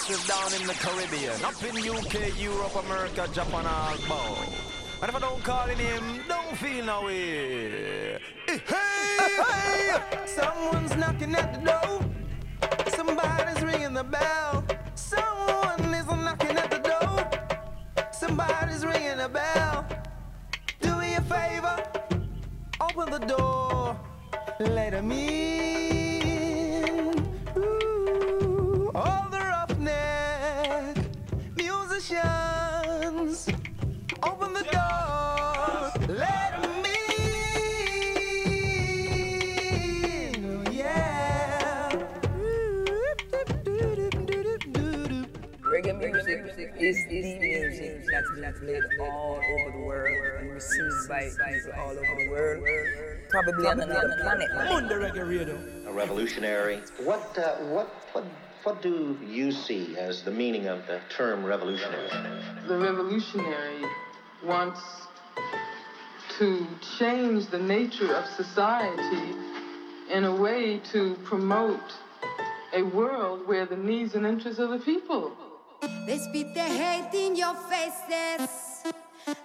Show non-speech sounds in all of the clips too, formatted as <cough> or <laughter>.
massive down in the Caribbean. Up in UK, Europe, America, Japan, all. And if I don't call in him, don't feel no way. Eh, hey, <laughs> hey, someone's knocking at the door. Somebody's ringing the bell. Someone is knocking at the door. Somebody's ringing the bell. Do me a favor, open the door. Let 'em that's been played all over the world and received by people all over the world, probably on another planet. a revolutionary. What, uh, what, what, what do you see as the meaning of the term revolutionary? the revolutionary wants to change the nature of society in a way to promote a world where the needs and interests of the people They spit the hate in your faces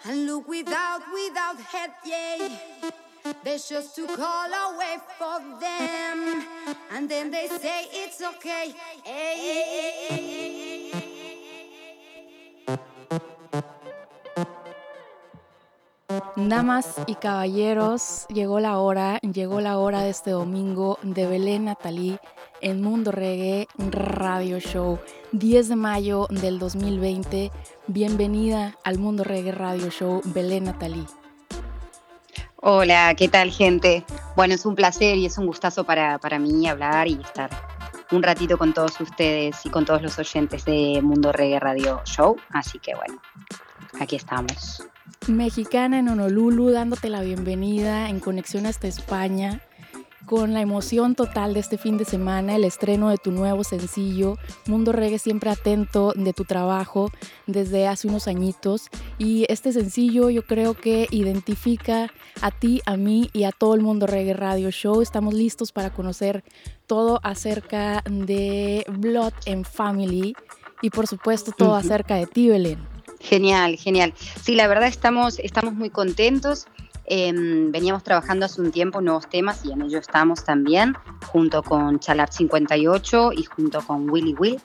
and look without, without head, yeah. There's just to call away for them, and then they say it's okay. Damas y caballeros, llegó la hora, llegó la hora de este domingo de Belén Natalí en Mundo Reggae Radio Show, 10 de mayo del 2020. Bienvenida al Mundo Reggae Radio Show, Belén Natalí. Hola, ¿qué tal gente? Bueno, es un placer y es un gustazo para, para mí hablar y estar un ratito con todos ustedes y con todos los oyentes de Mundo Reggae Radio Show. Así que bueno, aquí estamos. Mexicana en Honolulu, dándote la bienvenida en conexión hasta España, con la emoción total de este fin de semana, el estreno de tu nuevo sencillo, Mundo Reggae siempre atento de tu trabajo desde hace unos añitos. Y este sencillo yo creo que identifica a ti, a mí y a todo el Mundo Reggae Radio Show. Estamos listos para conocer todo acerca de Blood and Family y por supuesto todo acerca de ti, Belén. Genial, genial. Sí, la verdad estamos, estamos muy contentos. Em, veníamos trabajando hace un tiempo nuevos temas y en ello estamos también, junto con Chalar 58 y junto con Willy Will,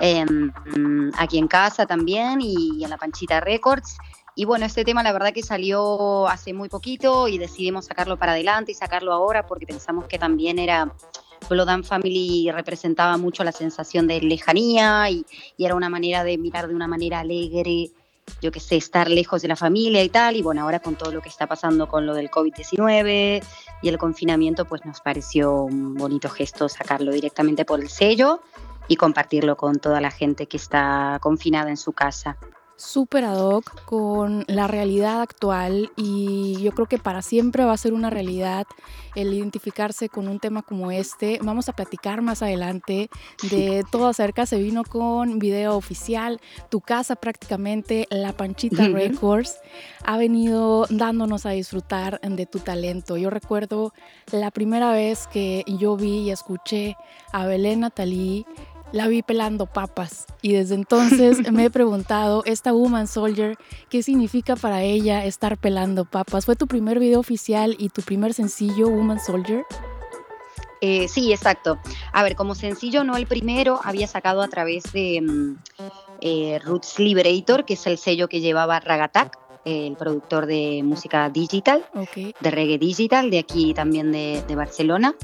mm, aquí en casa también y en la Panchita Records. Y bueno, este tema la verdad que salió hace muy poquito y decidimos sacarlo para adelante y sacarlo ahora porque pensamos que también era Blood and Family representaba mucho la sensación de lejanía y era una manera de mirar de una manera alegre, yo que sé, estar lejos de la familia y tal. Y bueno, ahora con todo lo que está pasando con lo del COVID-19 y el confinamiento, pues nos pareció un bonito gesto sacarlo directamente por el sello y compartirlo con toda la gente que está confinada en su casa. Súper ad hoc con la realidad actual y yo creo que para siempre va a ser una realidad el identificarse con un tema como este. Vamos a platicar más adelante de todo acerca. Se vino con video oficial, tu casa prácticamente, la Panchita. Records, ha venido dándonos a disfrutar de tu talento. Yo recuerdo la primera vez que yo vi y escuché a Belén Natalí la vi pelando papas y desde entonces <laughs> me he preguntado, esta Woman Soldier, ¿qué significa para ella estar pelando papas? ¿Fue tu primer video oficial y tu primer sencillo, Woman Soldier? Eh, sí, exacto. A ver, como sencillo, no el primero, había sacado a través de mm, eh, Roots Liberator, que es el sello que llevaba Ragatak, el productor de música digital, Ok. de reggae digital, de aquí también de, de Barcelona.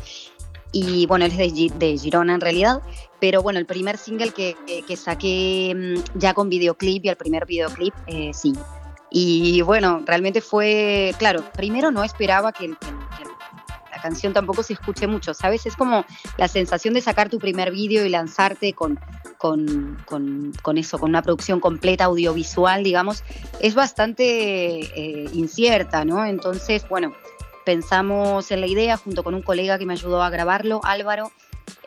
Y bueno, él es de Girona en realidad, pero bueno, el primer single que, que- que saqué mm, ya con videoclip y el primer videoclip, eh, sí. Y bueno, realmente fue, claro, primero no esperaba que, la canción tampoco se escuche mucho, ¿sabes? Es como la sensación de sacar tu primer vídeo y lanzarte con, con, con- con eso, con una producción completa audiovisual, digamos, es bastante eh, incierta, ¿no? Entonces, bueno, pensamos en la idea junto con un colega que me ayudó a grabarlo, Álvaro,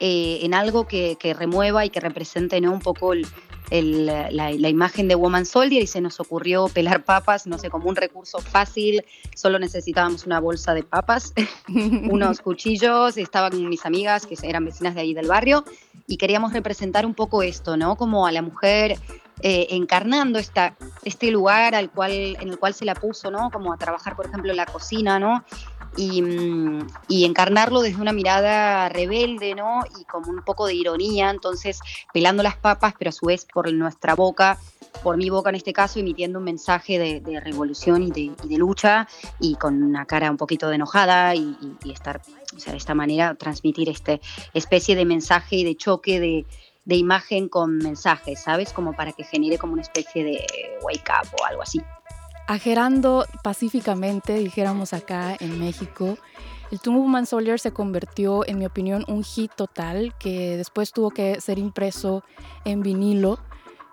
eh, en algo que, que remueva y que represente ¿no? un poco el, la, imagen de Woman Soldier y se nos ocurrió pelar papas, no sé, como un recurso fácil, solo necesitábamos una bolsa de papas, <laughs> unos <laughs> cuchillos, estaban mis amigas que eran vecinas de ahí del barrio y queríamos representar un poco esto, ¿no? Como a la mujer eh, encarnando esta, este lugar al cual, en el cual se la puso, ¿no? Como a trabajar, por ejemplo, en la cocina, ¿no? Mm, y, encarnarlo desde una mirada rebelde, ¿no? Y como un poco de ironía, entonces pelando las papas, pero a su vez por nuestra boca, por mi boca en este caso, emitiendo un mensaje de, revolución y de, lucha y con una cara un poquito de enojada y, estar, o sea, de esta manera transmitir este especie de mensaje y de choque de, de imagen con mensaje, ¿sabes? Como para que genere como una especie de wake up o algo así agerando pacíficamente, dijéramos acá en México, el Tomb Woman Soldier se convirtió, en mi opinión, un hit total que después tuvo que ser impreso en vinilo.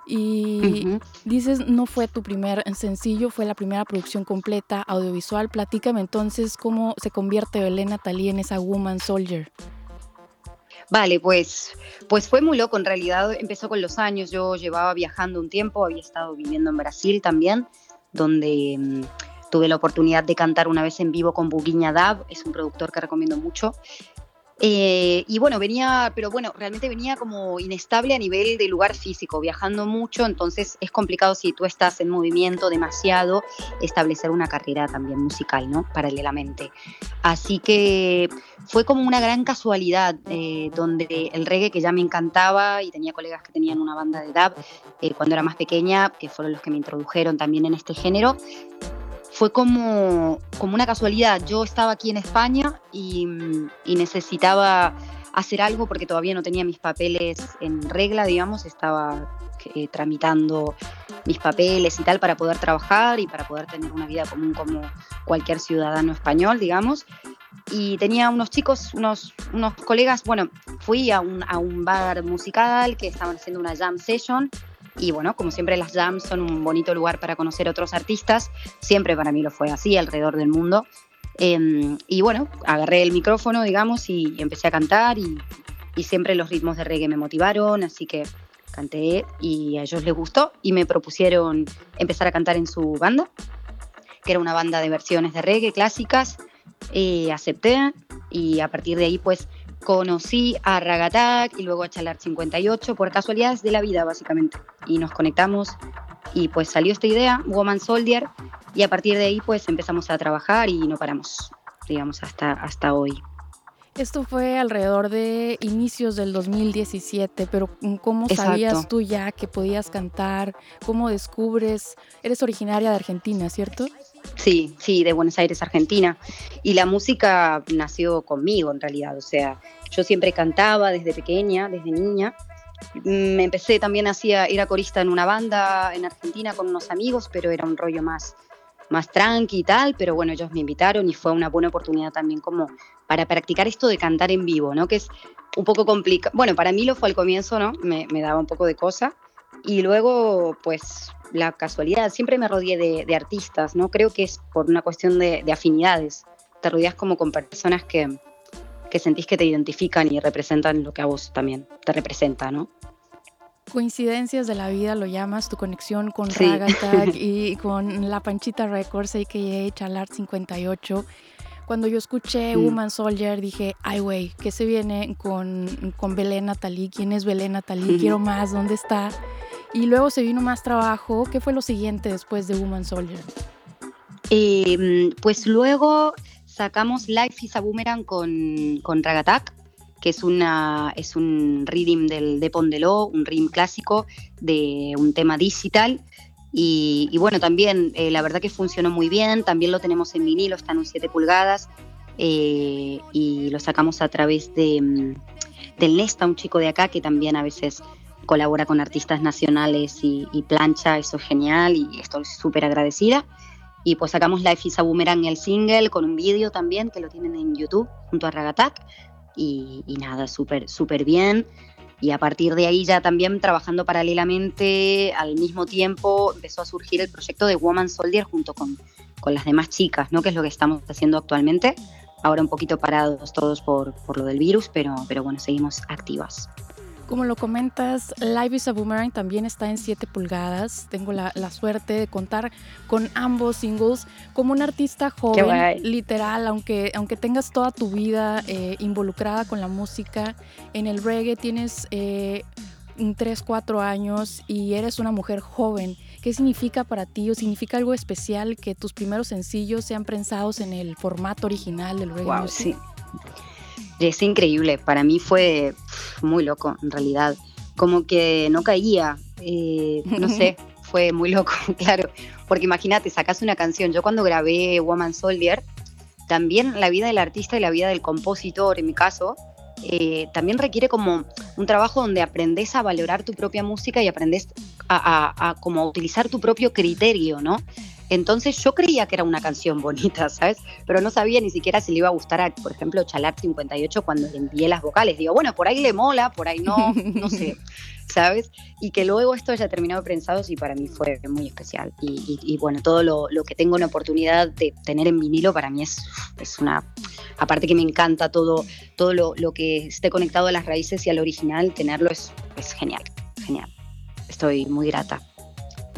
Y dices, no fue tu primer sencillo, fue la primera producción completa audiovisual. Platícame entonces cómo se convierte Belén Natalie en esa Woman Soldier. Vale, pues, pues fue muy loco en realidad. Empezó con los años. Yo llevaba viajando un tiempo, había estado viviendo en Brasil también donde mm, tuve la oportunidad de cantar una vez en vivo con Buguiña Dab, es un productor que recomiendo mucho. Eh, y bueno, venía, pero bueno, realmente venía como inestable a nivel de lugar físico, viajando mucho, entonces es complicado si tú estás en movimiento demasiado, establecer una carrera también musical, ¿no? Paralelamente. Así que fue como una gran casualidad, eh, donde el reggae que ya me encantaba y tenía colegas que tenían una banda de dub eh, cuando era más pequeña, que fueron los que me introdujeron también en este género, fue como, como una casualidad. Yo estaba aquí en España y, necesitaba hacer algo porque todavía no tenía mis papeles en regla, digamos, estaba eh, tramitando mis papeles y tal para poder trabajar y para poder tener una vida común como cualquier ciudadano español, digamos. Y tenía unos chicos, unos, unos colegas, bueno, fui a un, a un bar musical que estaban haciendo una jam session y bueno, como siempre las jams son un bonito lugar para conocer otros artistas, siempre para mí lo fue así alrededor del mundo. Em, y bueno, agarré el micrófono, digamos, y, empecé a cantar y, siempre los ritmos de reggae me motivaron, así que canté y a ellos les gustó y me propusieron empezar a cantar en su banda, que era una banda de versiones de reggae clásicas. Eh, acepté y a partir de ahí pues conocí a Ragatak y luego a Chalar 58 por casualidades de la vida, básicamente. Y nos conectamos y pues salió esta idea, Woman Soldier, y a partir de ahí pues empezamos a trabajar y no paramos, digamos, hasta, hasta hoy. Esto fue alrededor de inicios del 2017, pero ¿cómo sabías tú ya que podías cantar? ¿Cómo descubres? Eres originaria de Argentina, ¿cierto? Sí, sí, de Buenos Aires, Argentina. Y la música nació conmigo en realidad, o sea, yo siempre cantaba desde pequeña, desde niña. Me empecé también hacía, era corista en una banda en Argentina con unos amigos, pero era un rollo más, más tranqui y tal, pero bueno, ellos me invitaron y fue una buena oportunidad también como para practicar esto de cantar en vivo, ¿no? Que es un poco complicado. Bueno, para mí lo fue al comienzo, ¿no? Me, me daba un poco de cosa. Y luego, pues, la casualidad, siempre me rodeé de, artistas, ¿no? Creo que es por una cuestión de, afinidades. Te rodeas como con personas que, que sentís que te identifican y representan lo que a vos también te representa, ¿no? Coincidencias de la vida lo llamas, tu conexión con sí. <laughs> Y con La Panchita Records, a.k.a. Chalart 58. Cuando yo escuché Woman Soldier dije, ay güey, ¿qué se viene con, con Belén Natalie? ¿Quién es Belén Natalie? Quiero más, ¿dónde está? Y luego se vino más trabajo. ¿Qué fue lo siguiente después de Woman Soldier? Em, pues luego sacamos Life is a Boomerang con, con Ragatak, que es, una, es un rhythm del, de Pondeló, un rhythm clásico de un tema digital. Y, bueno, también eh, la verdad que funcionó muy bien, también lo tenemos en vinilo, está en un 7 pulgadas eh, y lo sacamos a través de, mm, del Nesta, un chico de acá que también a veces colabora con artistas nacionales y, plancha, eso es genial y estoy súper agradecida. Y pues sacamos Life is a Boomerang, el single, con un vídeo también que lo tienen en YouTube junto a Ragatak. Y, nada, súper, súper bien. Y a partir de ahí ya también trabajando paralelamente, al mismo tiempo empezó a surgir el proyecto de Woman Soldier junto con, con las demás chicas, ¿no? que es lo que estamos haciendo actualmente. Ahora un poquito parados todos por, por lo del virus, pero, pero bueno, seguimos activas. Como lo comentas, Live is a Boomerang también está en 7 pulgadas. Tengo la, suerte de contar con ambos singles. Como un artista joven, literal, aunque, aunque tengas toda tu vida eh, involucrada con la música, en el reggae tienes eh, 3, 4 años y eres una mujer joven. ¿Qué significa para ti o significa algo especial que tus primeros sencillos sean prensados en el formato original del reggae? Wow, sí. Es increíble, para mí fue muy loco en realidad, como que no caía, eh, no <laughs> sé, fue muy loco, <laughs> claro, porque imagínate, sacas una canción, yo cuando grabé Woman Soldier, también la vida del artista y la vida del compositor, en mi caso, eh, también requiere como un trabajo donde aprendes a valorar tu propia música y aprendes a, a, como utilizar tu propio criterio, ¿no? Entonces yo creía que era una canción bonita, ¿sabes? Pero no sabía ni siquiera si le iba a gustar a, por ejemplo, Chalar 58 cuando le envié las vocales. Digo, bueno, por ahí le mola, por ahí no, no sé, <laughs> ¿sabes? Y que luego esto haya terminado prensado y para mí fue muy especial. Y, bueno, todo lo, que tengo la oportunidad de tener en vinilo para mí es, es una... Aparte que me encanta todo, todo lo, que esté conectado a las raíces y al original, tenerlo es, es genial, genial. Estoy muy grata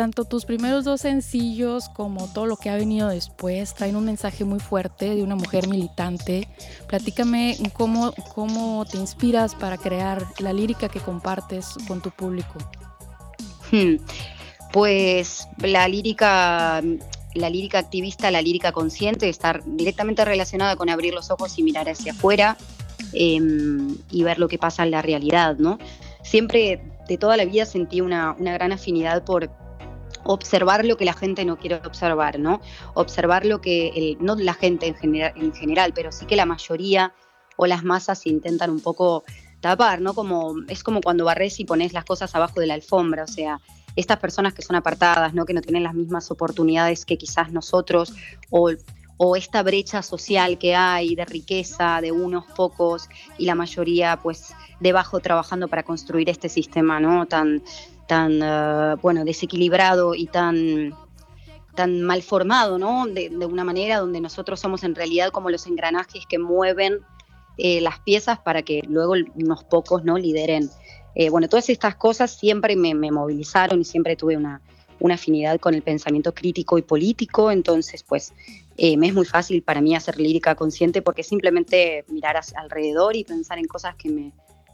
tanto tus primeros dos sencillos como todo lo que ha venido después traen un mensaje muy fuerte de una mujer militante. Platícame cómo, cómo te inspiras para crear la lírica que compartes con tu público. Hmm. Pues la lírica, la lírica activista, la lírica consciente, estar directamente relacionada con abrir los ojos y mirar hacia afuera em, y ver lo que pasa en la realidad, ¿no? Siempre de toda la vida sentí una gran afinidad por, observar lo que la gente no quiere observar, ¿no? Observar lo que, no la gente en general, en general, pero sí que la mayoría o las masas intentan un poco tapar, ¿no? Como, es como cuando barres y pones las cosas abajo de la alfombra, o sea, estas personas que son apartadas, ¿no? Que no tienen las mismas oportunidades que quizás nosotros, o, o esta brecha social que hay de riqueza de unos pocos y la mayoría, pues, debajo trabajando para construir este sistema, ¿no? Tan, tan eh, bueno, desequilibrado y tan, tan mal formado, ¿no? De, una manera donde nosotros somos en realidad como los engranajes que mueven eh, las piezas para que luego unos pocos no lideren. Eh, bueno, todas estas cosas siempre me, movilizaron y siempre tuve una, una, afinidad con el pensamiento crítico y político, entonces pues me es muy fácil para mí hacer lírica consciente porque simplemente mirar alrededor y pensar en cosas que me,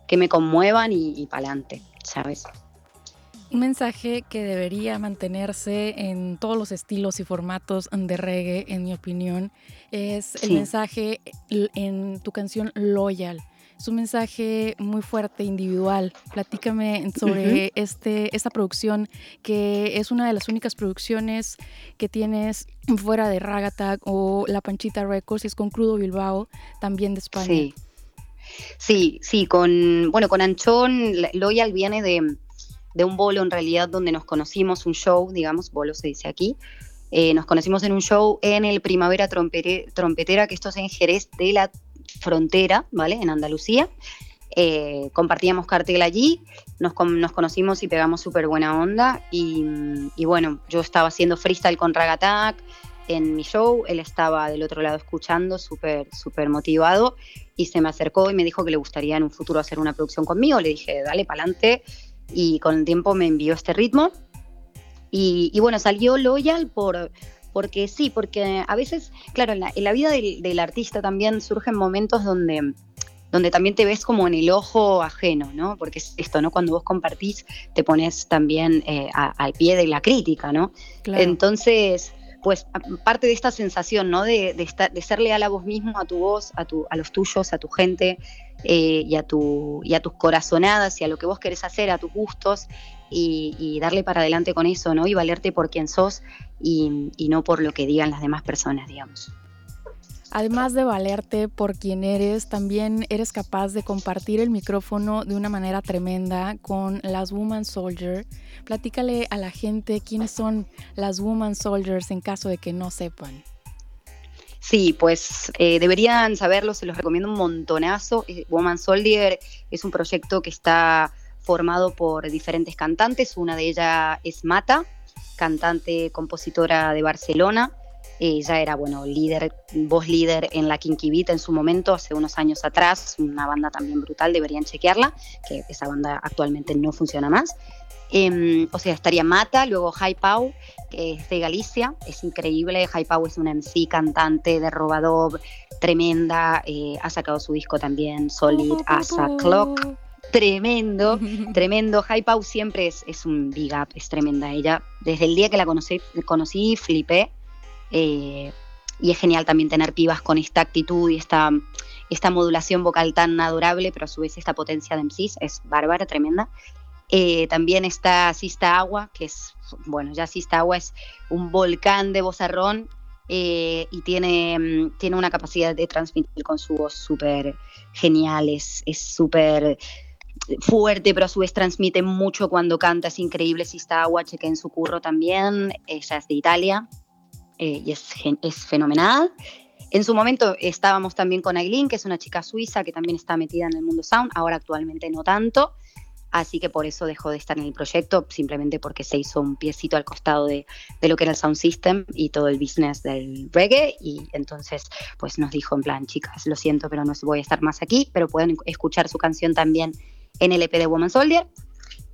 que me conmuevan y, y para adelante, ¿sabes? Un mensaje que debería mantenerse en todos los estilos y formatos de reggae, en mi opinión, es el mensaje en tu canción Loyal. Es un mensaje muy fuerte, individual. Platícame sobre este, esta producción, que es una de las únicas producciones que tienes fuera de Ragatak o La Panchita Records, y es con Crudo Bilbao, también de España. Sí. Sí, sí, con, bueno, con Anchón, Loyal viene de, de un bolo en realidad donde nos conocimos, un show, digamos, bolo se dice aquí. Eh, nos conocimos en un show en el Primavera Trompetera, que esto es en Jerez de la Frontera, ¿vale? En Andalucía. Eh, compartíamos cartel allí, nos, nos conocimos y pegamos súper buena onda. Y, bueno, yo estaba haciendo freestyle con Ragatak en mi show, él estaba del otro lado escuchando, súper, súper motivado, y se me acercó y me dijo que le gustaría en un futuro hacer una producción conmigo. Le dije, dale, pa'lante y con el tiempo me envió este ritmo. Y, bueno, salió Loyal por, porque sí, porque a veces, claro, en la, vida del, artista también surgen momentos donde, donde también te ves como en el ojo ajeno, ¿no? Porque es esto, ¿no? Cuando vos compartís, te pones también eh, al pie de la crítica, ¿no? Entonces, pues parte de esta sensación, ¿no? De, de, estar, de ser leal a vos mismo, a tu voz, a, tu, a los tuyos, a tu gente, eh, y, a tu, y a tus corazonadas y a lo que vos querés hacer, a tus gustos y, darle para adelante con eso, ¿no? Y valerte por quien sos y, no por lo que digan las demás personas, digamos. Además de valerte por quien eres, también eres capaz de compartir el micrófono de una manera tremenda con las Woman Soldier. Platícale a la gente quiénes son las Woman Soldiers en caso de que no sepan. Sí, pues eh, deberían saberlo, se los recomiendo un montonazo. Eh, Woman Soldier es un proyecto que está formado por diferentes cantantes, una de ellas es Mata, cantante, compositora de Barcelona, Ella era, bueno, líder, voz líder en la Beat en su momento, hace unos años atrás, una banda también brutal, deberían chequearla, que esa banda actualmente no funciona más. Em, o sea, estaría Mata, luego High Pau, que es de Galicia, es increíble. High Pau es una MC cantante de Robadov, tremenda, eh, ha sacado su disco también, Solid as a Clock. Tremendo, <laughs> tremendo. High Pau siempre es, es, un big up, es tremenda ella. Desde el día que la conocí, conocí flipé. Eh, y es genial también tener pibas con esta actitud y esta, esta modulación vocal tan adorable, pero a su vez esta potencia de MCs es bárbara, tremenda. Eh, también está Sista Agua, que es, bueno, ya Sista Agua es un volcán de vozarrón eh, y tiene, mm, tiene una capacidad de transmitir con su voz súper genial, es súper fuerte, pero a su vez transmite mucho cuando canta, es increíble. Sista Agua, cheque en su curro también, ella es de Italia eh, y es, es fenomenal. En su momento estábamos también con Aileen, que es una chica suiza que también está metida en el mundo sound, ahora actualmente no tanto así que por eso dejó de estar en el proyecto, simplemente porque se hizo un piecito al costado de, lo que era el sound system y todo el business del reggae, y entonces pues nos dijo en plan, chicas, lo siento, pero no voy a estar más aquí, pero pueden escuchar su canción también en el EP de Woman Soldier,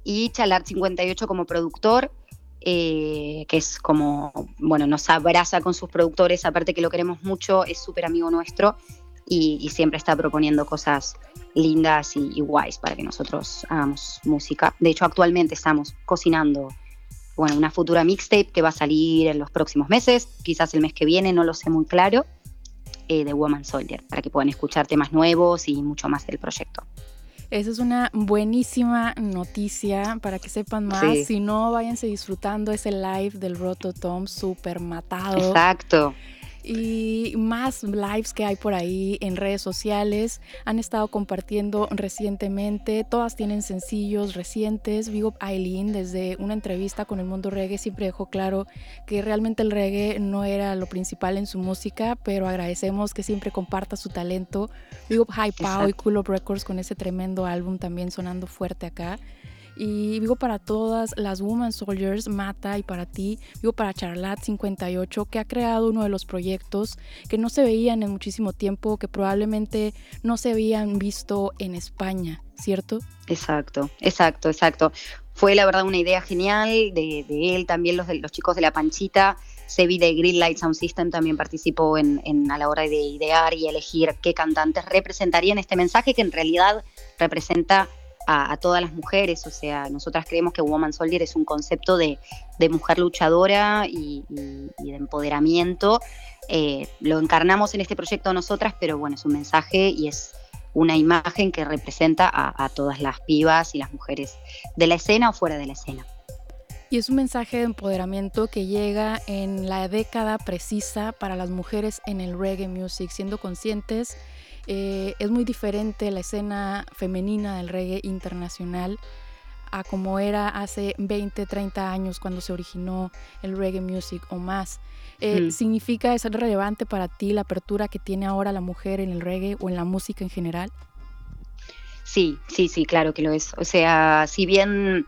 y Chalar 58 como productor, eh, que es como, bueno, nos abraza con sus productores, aparte que lo queremos mucho, es súper amigo nuestro y, siempre está proponiendo cosas lindas y, guays para que nosotros hagamos música. De hecho, actualmente estamos cocinando bueno, una futura mixtape que va a salir en los próximos meses, quizás el mes que viene, no lo sé muy claro, eh, de Woman Soldier, para que puedan escuchar temas nuevos y mucho más del proyecto. Esa es una buenísima noticia para que sepan más. Si no, váyanse disfrutando ese live del Roto Tom súper matado. Exacto y más lives que hay por ahí en redes sociales han estado compartiendo recientemente. Todas tienen sencillos recientes. Vigo Aileen desde una entrevista con el mundo reggae siempre dejó claro que realmente el reggae no era lo principal en su música, pero agradecemos que siempre comparta su talento. Vigo High Pow y Cool Up Records con ese tremendo álbum también sonando fuerte acá. Y digo para todas las Woman Soldiers, Mata y para ti, digo para Charlat 58, que ha creado uno de los proyectos que no se veían en muchísimo tiempo, que probablemente no se habían visto en España, ¿cierto? Exacto, exacto, exacto. Fue la verdad una idea genial de, él, también los, de, los chicos de La Panchita. Sebi de Greenlight Sound System también participó en, a la hora de idear y elegir qué cantantes representarían este mensaje que en realidad representa a, todas las mujeres. O sea, nosotras creemos que Woman Soldier es un concepto de, mujer luchadora y, de empoderamiento. Eh, lo encarnamos en este proyecto nosotras, pero bueno, es un mensaje y es una imagen que representa a, todas las pibas y las mujeres de la escena o fuera de la escena. Y es un mensaje de empoderamiento que llega en la década precisa para las mujeres en el reggae music, siendo conscientes eh, es muy diferente la escena femenina del reggae internacional a como era hace 20, 30 años cuando se originó el reggae music o más. Eh, ¿Significa ser relevante para ti la apertura que tiene ahora la mujer en el reggae o en la música en general? Sí, sí, sí, claro que lo es. O sea, si bien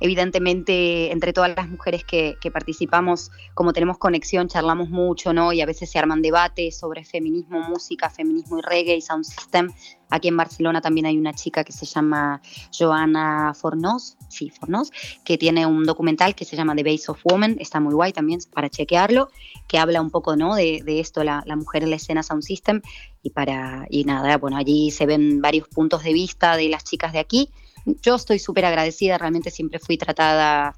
evidentemente entre todas las mujeres que, participamos, como tenemos conexión, charlamos mucho, ¿no? Y a veces se arman debates sobre feminismo, música, feminismo y reggae y sound system. Aquí en Barcelona también hay una chica que se llama Joana Fornos, sí, Fornos, que tiene un documental que se llama The Base of Woman, está muy guay también para chequearlo, que habla un poco, ¿no? De, esto, la, la, mujer en la escena sound system y para, y nada, bueno, allí se ven varios puntos de vista de las chicas de aquí yo estoy súper agradecida, realmente siempre fui tratada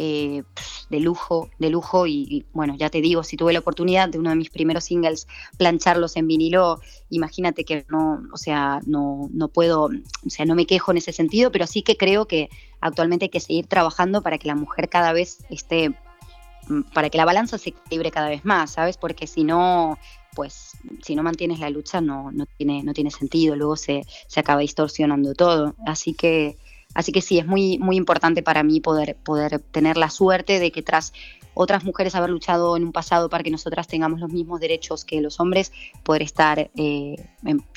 eh, de lujo, de lujo y, bueno, ya te digo, si tuve la oportunidad de uno de mis primeros singles plancharlos en vinilo, imagínate que no, o sea, no, no puedo, o sea, no me quejo en ese sentido, pero sí que creo que actualmente hay que seguir trabajando para que la mujer cada vez esté, para que la balanza se equilibre cada vez más, ¿sabes? Porque si no, pues si no mantienes la lucha no, no, tiene, no tiene sentido, luego se, se acaba distorsionando todo. Así que, así que sí, es muy, muy importante para mí poder, poder tener la suerte de que tras otras mujeres haber luchado en un pasado para que nosotras tengamos los mismos derechos que los hombres, poder estar eh,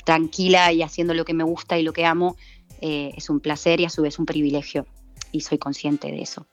tranquila y haciendo lo que me gusta y lo que amo, eh, es un placer y a su vez un privilegio. Y soy consciente de eso.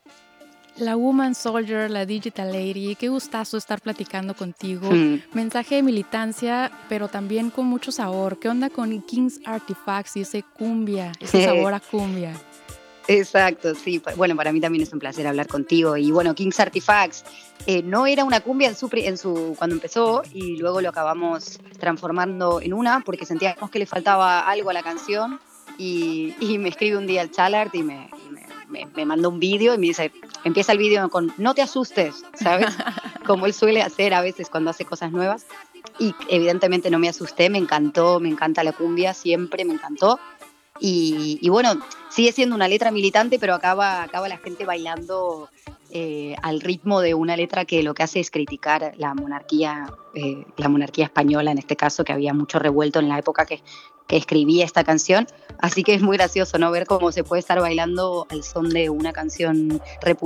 La Woman Soldier, la Digital Lady, qué gustazo estar platicando contigo. Mm. Mensaje de militancia, pero también con mucho sabor. ¿Qué onda con King's Artifacts y ese cumbia, ese sabor a cumbia? <laughs> Exacto, sí. Bueno, para mí también es un placer hablar contigo. Y bueno, King's Artifacts eh, no era una cumbia en su, en su, cuando empezó y luego lo acabamos transformando en una porque sentíamos que le faltaba algo a la canción. Y, y me escribe un día el Chalart y me, y me me, me mandó un vídeo y me dice, empieza el vídeo con, no te asustes, ¿sabes? <laughs> Como él suele hacer a veces cuando hace cosas nuevas. Y evidentemente no me asusté, me encantó, me encanta la cumbia, siempre me encantó. Y, bueno, sigue siendo una letra militante, pero acaba, acaba la gente bailando eh, al ritmo de una letra que lo que hace es criticar la monarquía, eh, la monarquía española en este caso, que había mucho revuelto en la época que, que escribí esta canción. Así que es muy gracioso, ¿no? Ver cómo se puede estar bailando al son de una canción,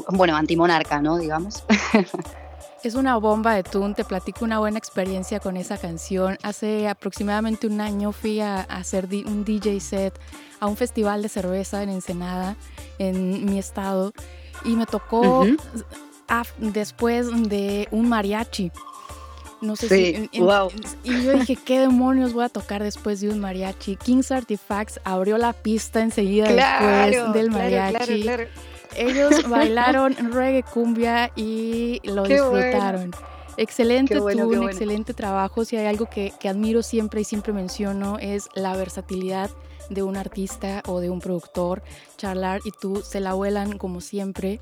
bueno, antimonarca, ¿no? Digamos. <laughs> Es una bomba de tune, te platico una buena experiencia con esa canción. Hace aproximadamente un año fui a, hacer un DJ set a un festival de cerveza en Ensenada, en mi estado, y me tocó después de un mariachi. No sé si. wow. Y yo dije, ¿qué demonios voy a tocar después de un mariachi? King's Artifacts abrió la pista enseguida después del mariachi. Ellos <laughs> bailaron reggae cumbia y lo disfrutaron. Excelente tú, excelente trabajo. Si hay algo que, que admiro siempre y siempre menciono es la versatilidad de un artista o de un productor. Charlar y tú se la vuelan como siempre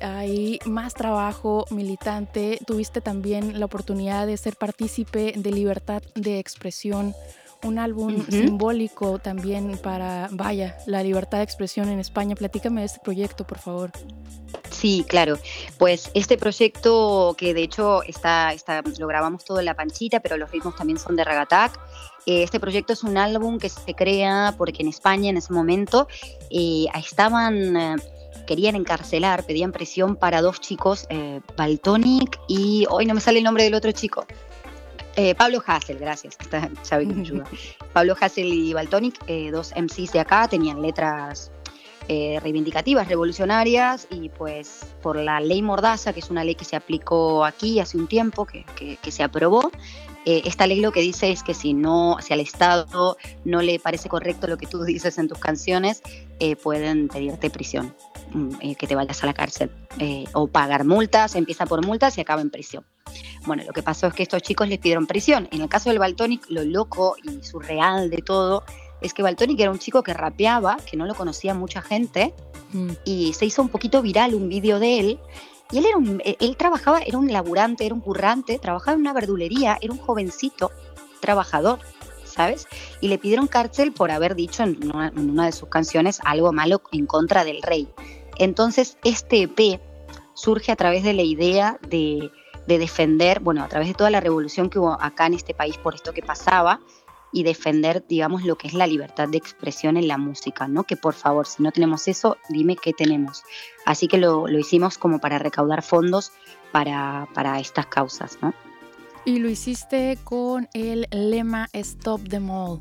hay más trabajo militante. Tuviste también la oportunidad de ser partícipe de Libertad de Expresión, un álbum simbólico también para, vaya, la libertad de expresión en España. Platícame de este proyecto, por favor. Sí, claro. Pues este proyecto que de hecho está, está, lo grabamos todo en La Panchita, pero los ritmos también son de Ragatac. Eh, este proyecto es un álbum que se crea porque en España en ese momento eh, estaban... Eh, querían encarcelar, pedían prisión para dos chicos, eh, Baltonic y hoy no me sale el nombre del otro chico. Eh, Pablo Hassel, gracias, está, que me ayuda. <laughs> Pablo Hassel y Baltonic, eh, dos MCs de acá, tenían letras eh, reivindicativas, revolucionarias, y pues por la ley Mordaza, que es una ley que se aplicó aquí hace un tiempo, que, que, que se aprobó, esta ley lo que dice es que si no, si al Estado no le parece correcto lo que tú dices en tus canciones, pueden pedirte prisión, eh, que te vayas a la cárcel o pagar multas, empieza por multas y acaba en prisión. Bueno, lo que pasó es que estos chicos les pidieron prisión. En el caso del Baltonic, lo loco y surreal de todo es que Baltonic era un chico que rapeaba, que no lo conocía mucha gente, mm. y se hizo un poquito viral un vídeo de él y él, era un, eh, él trabajaba, era un laburante, era un currante, trabajaba en una verdulería, era un jovencito trabajador, ¿sabes? Y le pidieron cárcel por haber dicho en una, de sus canciones algo malo en contra del rey. Entonces, este EP surge a través de la idea de, de defender, bueno, a través de toda la revolución que hubo acá en este país por esto que pasaba, y defender, digamos, lo que es la libertad de expresión en la música, ¿no? Que por favor, si no tenemos eso, dime qué tenemos. Así que lo, lo hicimos como para recaudar fondos para, para estas causas, ¿no? Y lo hiciste con el lema Stop the Mall.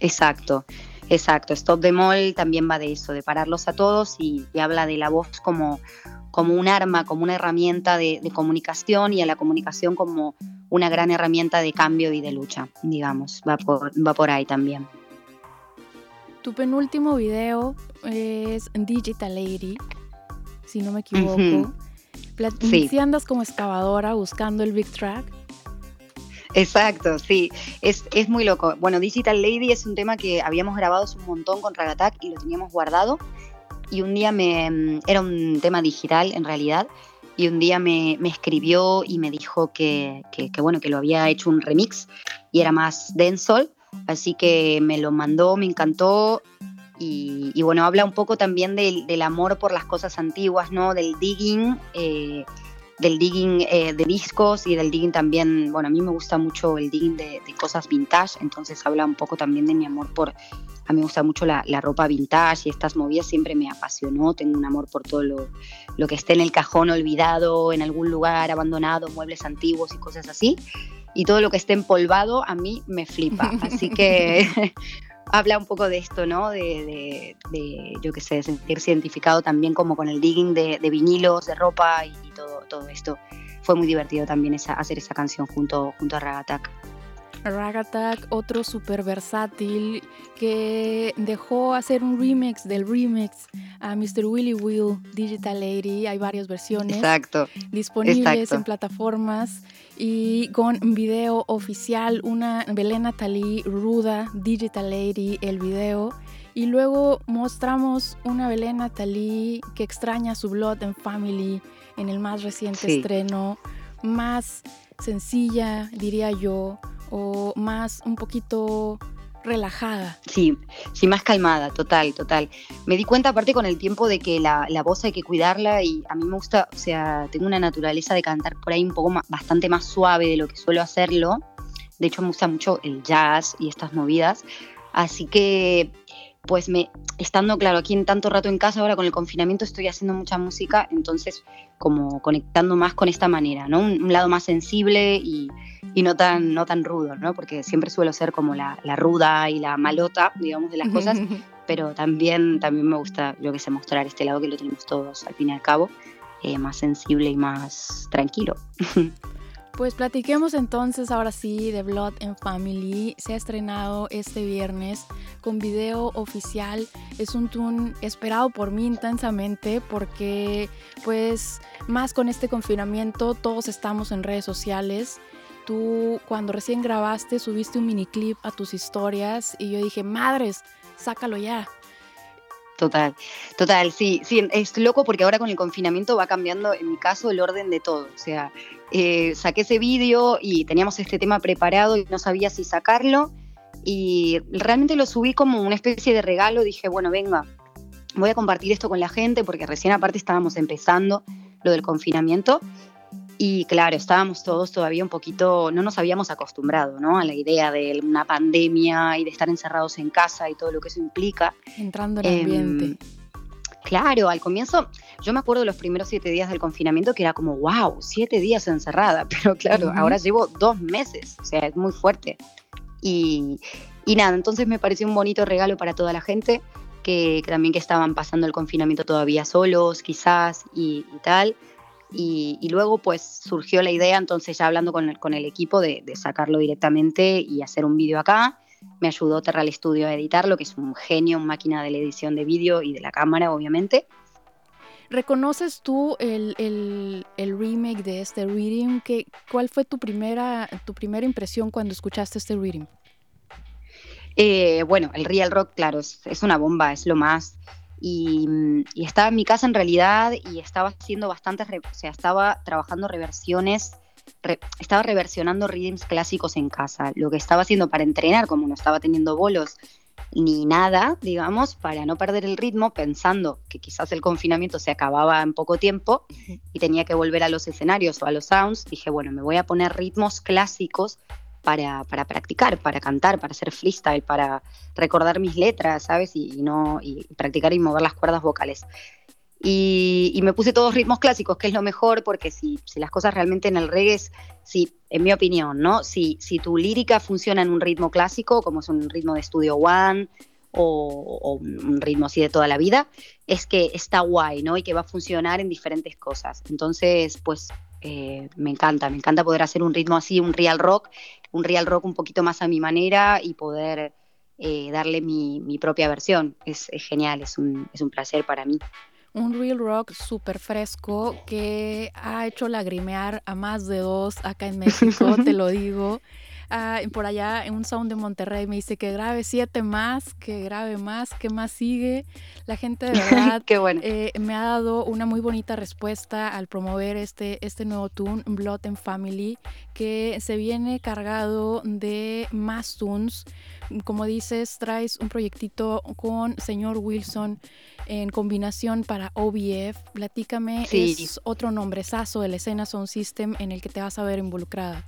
Exacto, exacto. Stop the Mall también va de eso, de pararlos a todos y, y habla de la voz como, como un arma, como una herramienta de, de comunicación y a la comunicación como una gran herramienta de cambio y de lucha, digamos, va por, va por ahí también. Tu penúltimo video es Digital Lady, si no me equivoco. Si andas como excavadora buscando el Big Track. Exacto, sí, es, es, muy loco. Bueno, Digital Lady es un tema que habíamos grabado un montón con Ragatac y lo teníamos guardado. Y un día me. Era un tema digital en realidad y un día me, me escribió y me dijo que, que, bueno, que lo había hecho un remix y era más dancehall, así que me lo mandó, me encantó y, y bueno, habla un poco también del, del, amor por las cosas antiguas, ¿no? Del digging, eh, del digging eh, de discos y del digging también, bueno, a mí me gusta mucho el digging de, de, cosas vintage, entonces habla un poco también de mi amor por, a mí me gusta mucho la, la, ropa vintage y estas movidas siempre me apasionó, tengo un amor por todo lo, lo que esté en el cajón olvidado, en algún lugar abandonado, muebles antiguos y cosas así, y todo lo que esté empolvado a mí me flipa, así que <laughs> habla un poco de esto, ¿no? De, yo qué sé, sentirse identificado también como con el digging de, vinilos, de ropa y, todo, todo esto. Fue muy divertido también esa, hacer esa canción junto, junto a Ragatak. Ragatak, otro súper versátil que dejó hacer un remix del remix a Mr. Willy Will Digital Lady. Hay varias versiones Exacto. disponibles en plataformas y con video oficial, una Belén Natalie ruda Digital Lady, el video. Y luego mostramos una Belén Natalie que extraña su Blood and Family en el más reciente estreno, más sencilla, diría yo, o más un poquito relajada. Sí, sí, más calmada, total, total. Me di cuenta aparte con el tiempo de que la, voz hay que cuidarla y a mí me gusta, o sea, tengo una naturaleza de cantar por ahí un poco más, bastante más suave de lo que suelo hacerlo. De hecho, me gusta mucho el jazz y estas movidas. Así que pues me, estando claro aquí en tanto rato en casa, ahora con el confinamiento estoy haciendo mucha música, entonces como conectando más con esta manera, ¿no? Un, lado más sensible y, no, tan, no tan rudo, ¿no? Porque siempre suelo ser como la, ruda y la malota, digamos, de las cosas, <laughs> pero también, también me gusta, yo que sé, mostrar este lado que lo tenemos todos al fin y al cabo, eh, más sensible y más tranquilo. <laughs> Pues platiquemos entonces ahora sí de Blood and Family. Se ha estrenado este viernes con video oficial. Es un tune esperado por mí intensamente porque pues más con este confinamiento todos estamos en redes sociales. Tú cuando recién grabaste subiste un miniclip a tus historias y yo dije, madres, sácalo ya. Total, total, sí, sí, es loco porque ahora con el confinamiento va cambiando, en mi caso, el orden de todo. O sea, eh, saqué ese vídeo y teníamos este tema preparado y no sabía si sacarlo. Y realmente lo subí como una especie de regalo. Dije, bueno, venga, voy a compartir esto con la gente porque recién aparte estábamos empezando lo del confinamiento. Y claro, estábamos todos todavía un poquito, no nos habíamos acostumbrado ¿no? a la idea de una pandemia y de estar encerrados en casa y todo lo que eso implica. Entrando en el ambiente. Em, claro, al comienzo, yo me acuerdo de los primeros siete días del confinamiento que era como, wow, siete días encerrada, <laughs> pero claro, ahora llevo dos meses, o sea, es muy fuerte. Y, y, nada, entonces me pareció un bonito regalo para toda la gente que, también que estaban pasando el confinamiento todavía solos, quizás, y, y tal. Y, luego pues surgió la idea, entonces ya hablando con el, con el equipo, de, sacarlo directamente y hacer un vídeo acá. Me ayudó Terral Studio a editarlo, que es un genio, máquina de la edición de vídeo y de la cámara, obviamente. ¿Reconoces tú el, el, remake de este reading? ¿Qué, ¿Cuál fue tu primera, tu primera impresión cuando escuchaste este reading? Eh, bueno, el Real Rock, claro, es, es, una bomba, es lo más. Y, estaba en mi casa en realidad y estaba haciendo bastantes, o sea, estaba trabajando reversiones, estaba reversionando readings clásicos en casa. Lo que estaba haciendo para entrenar, como no estaba teniendo bolos ni nada, digamos, para no perder el ritmo, pensando que quizás el confinamiento se acababa en poco tiempo y tenía que volver a los escenarios o a los sounds, dije, bueno, me voy a poner ritmos clásicos para, para, practicar, para cantar, para hacer freestyle, para recordar mis letras, ¿sabes? Y, no, y practicar y mover las cuerdas vocales. Y, me puse todos ritmos clásicos, que es lo mejor, porque si, si las cosas realmente en el reggae, si, en mi opinión, ¿no? Si, si tu lírica funciona en un ritmo clásico, como es un ritmo de Studio One, o, un ritmo así de toda la vida, es que está guay, ¿no? Y que va a funcionar en diferentes cosas. Entonces, pues eh, me encanta, me encanta poder hacer un ritmo así, un real rock, un real rock un poquito más a mi manera y poder eh, darle mi, propia versión. Es, genial, es un, es un placer para mí. Un real rock súper fresco que ha hecho lagrimear a más de dos acá en México, te lo digo. <laughs> Ah, por allá en un sound de Monterrey me dice que grabe siete más, que grabe más, que más sigue. La gente de <laughs> verdad eh, me ha dado una muy bonita respuesta al promover este, este nuevo tune, Blood and Family, que se viene cargado de más tunes. Como dices, traes un proyectito con señor Wilson en combinación para OBF. Platícame, es otro nombrezazo de la escena Sound System en el que te vas a ver involucrada.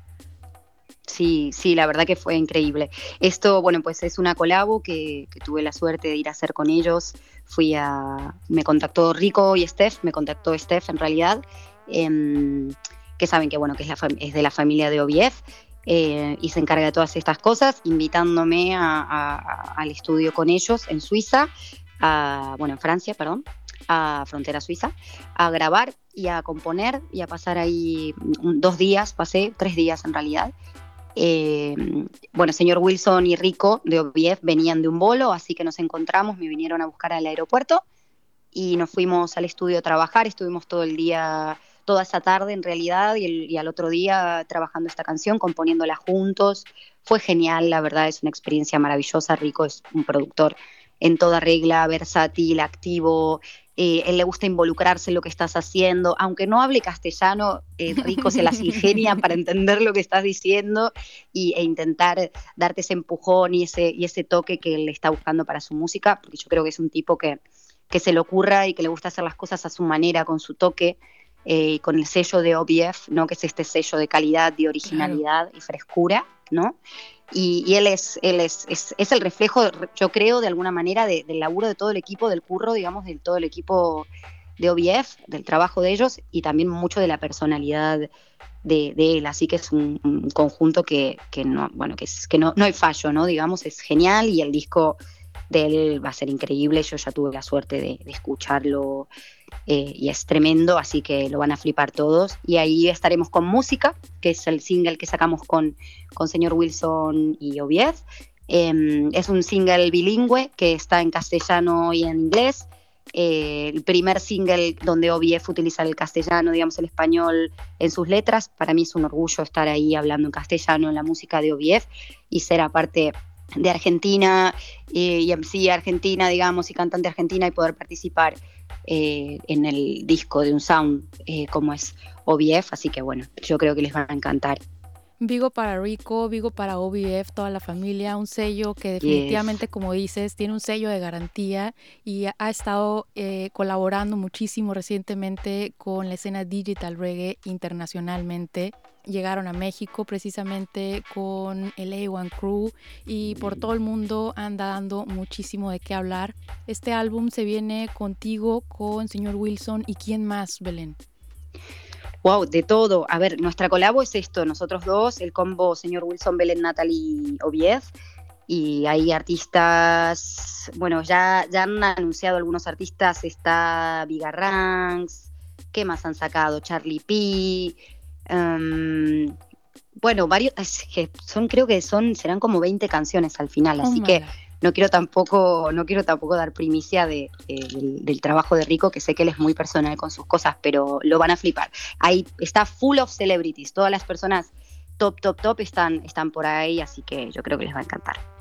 Sí, sí, la verdad que fue increíble. Esto, bueno, pues es una colabo que, tuve la suerte de ir a hacer con ellos. Fui a, me contactó Rico y Steph, me contactó Steph en realidad, em, que saben que bueno, que es, la, es de la familia de OBF. eh, y se encarga de todas estas cosas, invitándome al estudio con ellos en Suiza, bueno, en Francia, perdón, a Frontera Suiza, a grabar y a componer y a pasar ahí dos días, pasé tres días en realidad. Eh, bueno, señor Wilson y Rico de OBF venían de un bolo, así que nos encontramos, me vinieron a buscar al aeropuerto y nos fuimos al estudio a trabajar, estuvimos todo el día toda esa tarde en realidad y, al otro día trabajando esta canción, componiéndola juntos. Fue genial, la verdad es una experiencia maravillosa. Rico es un productor en toda regla, versátil, activo. Eh, él le gusta involucrarse en lo que estás haciendo. Aunque no hable castellano, eh, Rico se las ingenia para entender lo que estás diciendo y, e intentar darte ese empujón y ese, y ese toque que él está buscando para su música, porque yo creo que es un tipo que, que se le ocurra y que le gusta hacer las cosas a su manera, con su toque. Eh, con el sello de OBF, ¿no? que es este sello de calidad, de originalidad y frescura, ¿no? Y, él, es, él es, es, el reflejo, yo creo, de alguna manera, del laburo de todo el equipo, del curro, digamos, de todo el equipo de OBF, del trabajo de ellos y también mucho de la personalidad de, él. Así que es un, conjunto que, que, no, bueno, que, es, que no, no hay fallo, ¿no? Digamos, es genial y el disco de él va a ser increíble. Yo ya tuve la suerte de, escucharlo eh, y es tremendo, así que lo van a flipar todos. Y ahí estaremos con música, que es el single que sacamos con, con señor Wilson y Ovied. Em, es un single bilingüe que está en castellano y en inglés. Eh, el primer single donde OBF utiliza el castellano, digamos el español en sus letras. Para mí es un orgullo estar ahí hablando en castellano en la música de OBF y ser aparte de Argentina eh, y MC argentina, digamos, y cantante argentina y poder participar eh, en el disco de un sound eh, como es OBF, así que bueno, yo creo que les va a encantar. Vigo para Rico, Vigo para OBF, toda la familia, un sello que definitivamente, como dices, tiene un sello de garantía y ha estado colaborando muchísimo recientemente con la escena digital reggae internacionalmente llegaron a México precisamente con el A1 Crew y por todo el mundo anda dando muchísimo de qué hablar. Este álbum se viene contigo, con señor Wilson y quién más, Belén. Wow, de todo. A ver, nuestra colabo es esto, nosotros dos, el combo señor Wilson, Belén, Natalie Ovied. Y hay artistas, bueno, ya, ya han anunciado algunos artistas, está Vigarranks, ¿qué más han sacado? Charlie P, Em, bueno, varios, son, creo que son, serán como 20 canciones al final, así que no quiero tampoco, no quiero tampoco dar primicia de, del, trabajo de Rico, que sé que él es muy personal con sus cosas, pero lo van a flipar. Ahí está full of celebrities, todas las personas top, top, top están, están por ahí, así que yo creo que les va a encantar.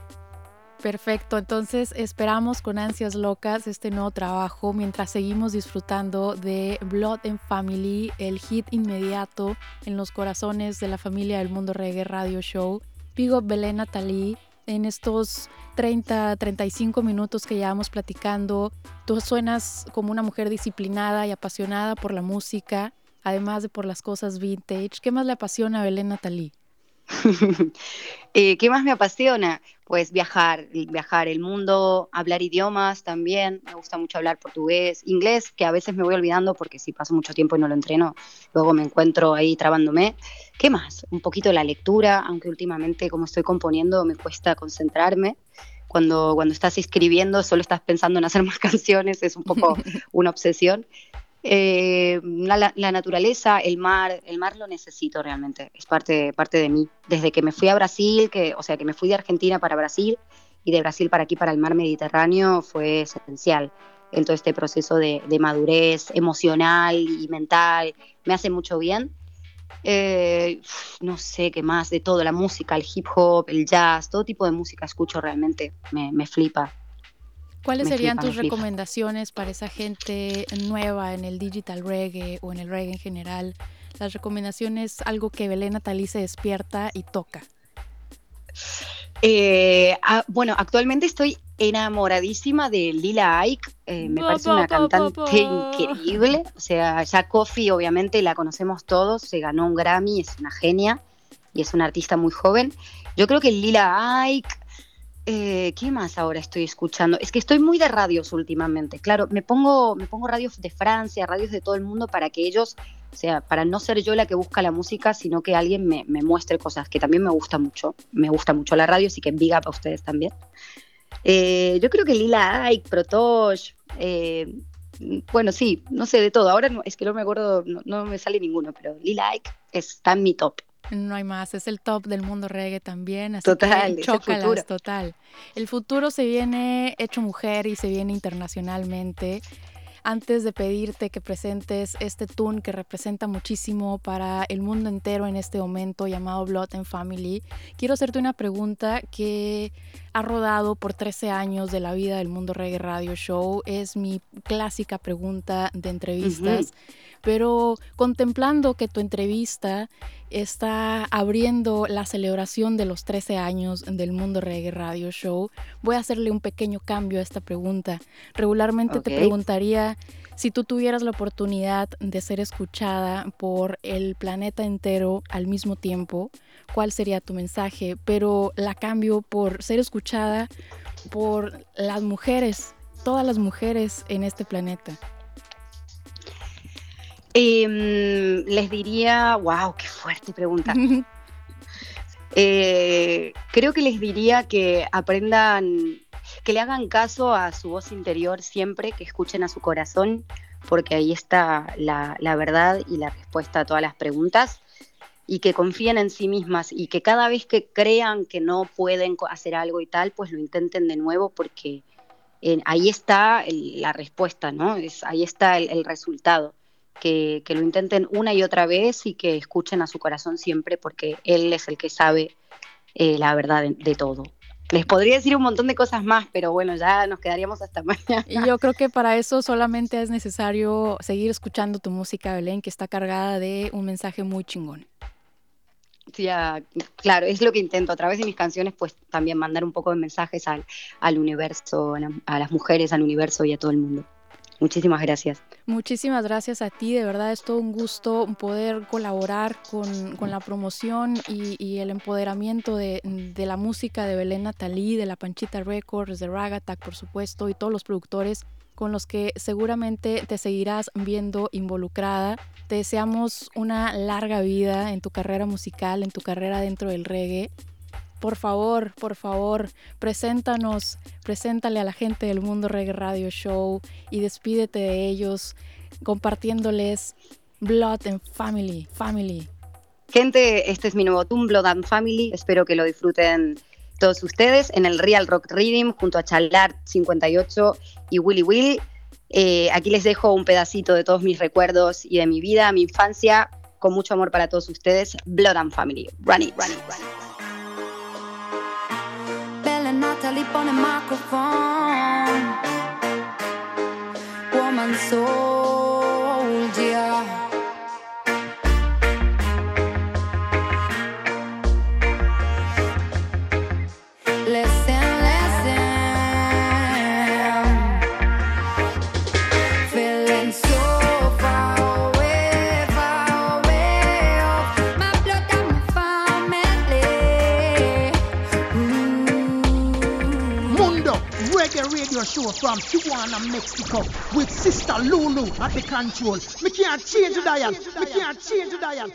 Perfecto, entonces esperamos con ansias locas este nuevo trabajo mientras seguimos disfrutando de Blood and Family, el hit inmediato en los corazones de la familia del Mundo Reggae Radio Show. Pigo Belén Natalí, en estos 30, 35 minutos que llevamos platicando, tú suenas como una mujer disciplinada y apasionada por la música, además de por las cosas vintage. ¿Qué más le apasiona a Belén Natalí? <laughs> Eh, ¿Qué más me apasiona? Pues viajar, viajar el mundo, hablar idiomas también. Me gusta mucho hablar portugués, inglés, que a veces me voy olvidando porque si paso mucho tiempo y no lo entreno, luego me encuentro ahí trabándome. ¿Qué más? Un poquito la lectura, aunque últimamente como estoy componiendo me cuesta concentrarme. Cuando, cuando estás escribiendo solo estás pensando en hacer más <laughs> canciones, es un poco <laughs> una obsesión. Eh, la, naturaleza, el mar, el mar lo necesito realmente, es parte, parte de mí. Desde que me fui a Brasil, que, o sea, que me fui de Argentina para Brasil y de Brasil para aquí, para el mar Mediterráneo, fue esencial en todo este proceso de, madurez emocional y mental. Me hace mucho bien. Eh, no sé qué más, de todo, la música, el hip hop, el jazz, todo tipo de música escucho realmente, me, me flipa. ¿Cuáles serían tus recomendaciones para esa gente nueva en el digital reggae o en el reggae en general? Las recomendaciones, algo que Belén Natalí se despierta y toca. Eh, ah, bueno, actualmente estoy enamoradísima de Lila Ike. Eh, me parece una cantante increíble. O sea, ya Coffee, obviamente, la conocemos todos. Se ganó un Grammy, es una genia y es una artista muy joven. Yo creo que Lila Ike Eh, ¿Qué más ahora estoy escuchando? Es que estoy muy de radios últimamente. Claro, me pongo, me pongo radios de Francia, radios de todo el mundo para que ellos, o sea, para no ser yo la que busca la música, sino que alguien me, me muestre cosas que también me gusta mucho. Me gusta mucho la radio, así que big up a ustedes también. Eh, yo creo que Lila Ike, Protosh, eh, bueno, sí, no sé de todo. Ahora es que no me acuerdo, no, no me sale ninguno, pero Lila Ike está en mi top. No hay más, es el top del mundo reggae también. Así Total, que es el chócalas, futuro. total. El futuro se viene hecho mujer y se viene internacionalmente. Antes de pedirte que presentes este tune que representa muchísimo para el mundo entero en este momento llamado Blood and Family, quiero hacerte una pregunta que ha rodado por 13 años de la vida del Mundo Reggae Radio Show. Es mi clásica pregunta de entrevistas pero contemplando que tu entrevista está abriendo la celebración de los 13 años del Mundo Reggae Radio Show, voy a hacerle un pequeño cambio a esta pregunta. Regularmente te preguntaría si tú tuvieras la oportunidad de ser escuchada por el planeta entero al mismo tiempo, ¿cuál sería tu mensaje? Pero la cambio por ser escuchada por las mujeres, todas las mujeres en este planeta. Em, les diría, wow, qué fuerte pregunta. <laughs> Eh, creo que les diría que aprendan, que le hagan caso a su voz interior siempre, que escuchen a su corazón, porque ahí está la, la verdad y la respuesta a todas las preguntas, y que confíen en sí mismas y que cada vez que crean que no pueden hacer algo y tal, pues lo intenten de nuevo, porque eh, ahí está el- la respuesta, ¿no? Es, ahí está el- el resultado que, que lo intenten una y otra vez y que escuchen a su corazón siempre porque él es el que sabe eh, la verdad de, de todo. Les podría decir un montón de cosas más, pero bueno, ya nos quedaríamos hasta <laughs> mañana. Y yo creo que para eso solamente es necesario seguir escuchando tu música, Belén, que está cargada de un mensaje muy chingón. Ya, claro, es lo que intento a través de mis canciones, pues también mandar un poco de mensajes al, al universo, a las mujeres, al universo y a todo el mundo. Muchísimas gracias. Muchísimas gracias a ti, de verdad es todo un gusto poder colaborar con, con la promoción y, el empoderamiento de, de la música de Belén Natalí, de la Panchita Records, de Rag Attack, por supuesto, y todos los productores con los que seguramente te seguirás viendo involucrada. Te deseamos una larga vida en tu carrera musical, en tu carrera dentro del reggae. Por favor, por favor, preséntanos, preséntale a la gente del Mundo Reggae Radio Show y despídete de ellos compartiéndoles Blood and Family, Family. Gente, este es mi nuevo Toon Blood and Family. Espero que lo disfruten todos ustedes en el Real Rock Reading junto a Chalar 58 y Willy Will. Eh, aquí les dejo un pedacito de todos mis recuerdos y de mi vida, mi infancia, con mucho amor para todos ustedes. Blood and Family. Run it, run it, run it. Bella Natalie pone microphone. Woman soldier. From Tijuana, Mexico with Sister Lulu at the control. Me can't change the dial. Me can't change the dial.